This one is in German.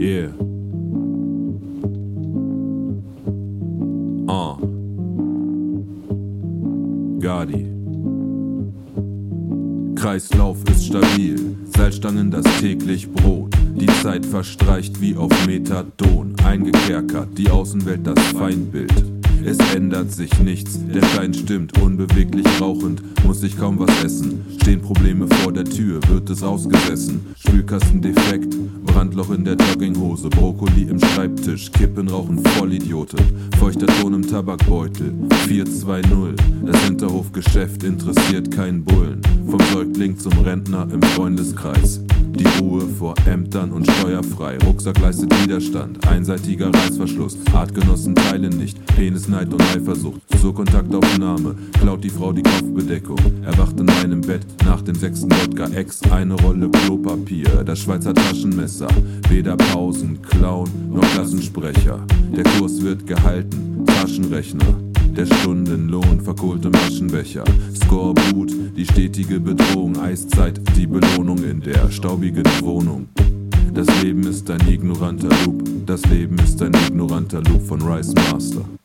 Yeah. Ah. Gadi. Kreislauf ist stabil, Seilstangen das täglich Brot. Die Zeit verstreicht wie auf Methadon, eingekerkert, die Außenwelt das Feindbild. Es ändert sich nichts, der Stein stimmt, unbeweglich rauchend, muss ich kaum was essen. Stehen Probleme vor der Tür, wird es ausgesessen. Spülkasten defekt, Brandloch in der Jogginghose, Brokkoli im Schreibtisch, Kippen rauchen Vollidiote, feuchter Ton im Tabakbeutel, 420. Das Hinterhofgeschäft interessiert keinen Bullen, vom Säugling zum Rentner im Freundeskreis. Die Ruhe vor Ämtern und steuerfrei. Rucksack leistet Widerstand, einseitiger Reißverschluss. Artgenossen teilen nicht, Penisneid und Eifersucht. Zur Kontaktaufnahme klaut die Frau die Kopfbedeckung. Erwacht in meinem Bett nach dem sechsten Wodka Ex. Eine Rolle Klopapier, das Schweizer Taschenmesser. Weder Pausen, Clown noch Klassensprecher. Der Kurs wird gehalten, Taschenrechner. Der Stundenlohn, verkohlte Maschenbecher. Scoreboot, die stetige Bedrohung. Eiszeit, die Belohnung in der staubigen Wohnung. Das Leben ist ein ignoranter Loop. Das Leben ist ein ignoranter Loop von Rice Master.